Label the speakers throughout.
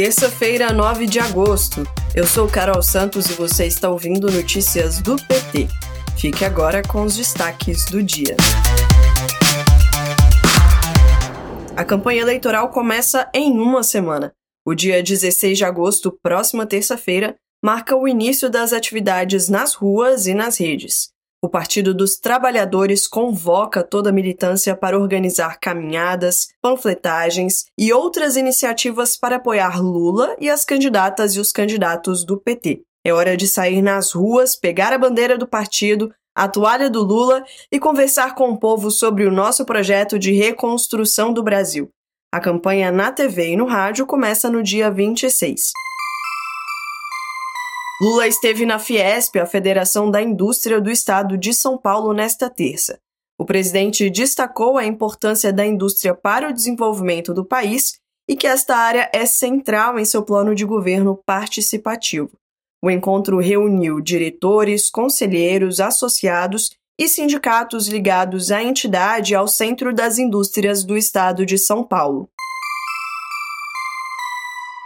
Speaker 1: Terça-feira, 9 de agosto. Eu sou Carol Santos e você está ouvindo notícias do PT. Fique agora com os destaques do dia. A campanha eleitoral começa em uma semana. O dia 16 de agosto, próxima terça-feira, marca o início das atividades nas ruas e nas redes. O Partido dos Trabalhadores convoca toda a militância para organizar caminhadas, panfletagens e outras iniciativas para apoiar Lula e as candidatas e os candidatos do PT. É hora de sair nas ruas, pegar a bandeira do partido, a toalha do Lula e conversar com o povo sobre o nosso projeto de reconstrução do Brasil. A campanha na TV e no rádio começa no dia 26. Lula esteve na Fiesp, a Federação da Indústria do Estado de São Paulo, nesta terça. O presidente destacou a importância da indústria para o desenvolvimento do país e que esta área é central em seu plano de governo participativo. O encontro reuniu diretores, conselheiros, associados e sindicatos ligados à entidade ao Centro das Indústrias do Estado de São Paulo.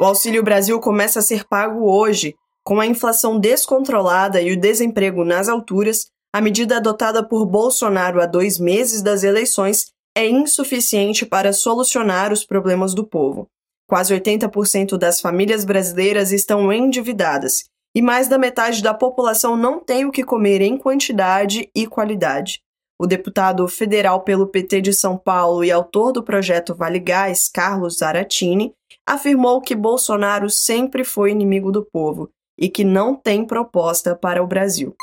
Speaker 1: O Auxílio Brasil começa a ser pago hoje com a inflação descontrolada e o desemprego nas alturas, a medida adotada por Bolsonaro há dois meses das eleições é insuficiente para solucionar os problemas do povo. Quase 80% das famílias brasileiras estão endividadas e mais da metade da população não tem o que comer em quantidade e qualidade. O deputado federal pelo PT de São Paulo e autor do projeto Vale Gás, Carlos Zaratini, afirmou que Bolsonaro sempre foi inimigo do povo e que não tem proposta para o Brasil.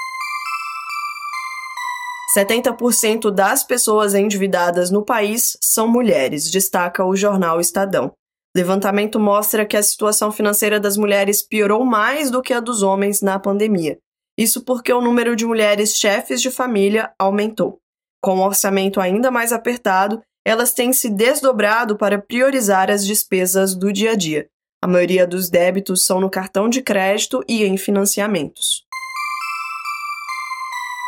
Speaker 1: 70% das pessoas endividadas no país são mulheres, destaca o jornal Estadão. Levantamento mostra que a situação financeira das mulheres piorou mais do que a dos homens na pandemia. Isso porque o número de mulheres chefes de família aumentou. Com um orçamento ainda mais apertado, elas têm se desdobrado para priorizar as despesas do dia a dia. A maioria dos débitos são no cartão de crédito e em financiamentos.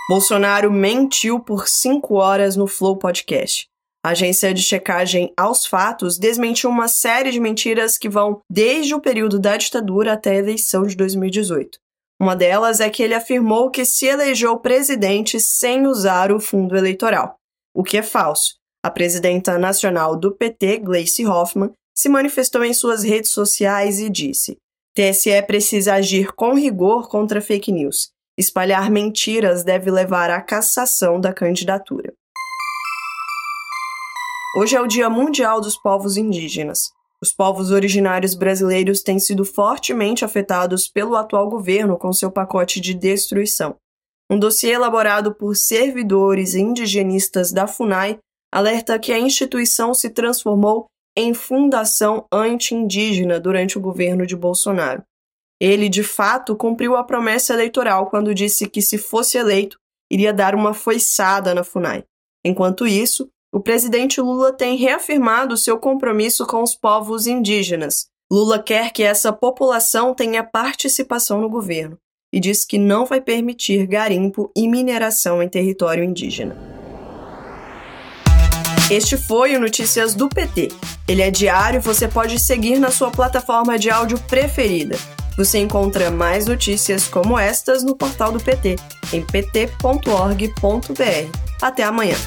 Speaker 1: Bolsonaro mentiu por cinco horas no Flow Podcast. A agência de checagem aos fatos desmentiu uma série de mentiras que vão desde o período da ditadura até a eleição de 2018. Uma delas é que ele afirmou que se elegeu presidente sem usar o fundo eleitoral, o que é falso. A presidenta nacional do PT, Gleice Hoffmann, se manifestou em suas redes sociais e disse: TSE precisa agir com rigor contra fake news. Espalhar mentiras deve levar à cassação da candidatura. Hoje é o Dia Mundial dos Povos Indígenas. Os povos originários brasileiros têm sido fortemente afetados pelo atual governo com seu pacote de destruição. Um dossiê elaborado por servidores indigenistas da FUNAI alerta que a instituição se transformou em fundação anti-indígena durante o governo de Bolsonaro. Ele, de fato, cumpriu a promessa eleitoral quando disse que, se fosse eleito, iria dar uma foiçada na FUNAI. Enquanto isso, o presidente Lula tem reafirmado seu compromisso com os povos indígenas. Lula quer que essa população tenha participação no governo e diz que não vai permitir garimpo e mineração em território indígena. Este foi o Notícias do PT. Ele é diário e você pode seguir na sua plataforma de áudio preferida. Você encontra mais notícias como estas no portal do PT, em pt.org.br. Até amanhã!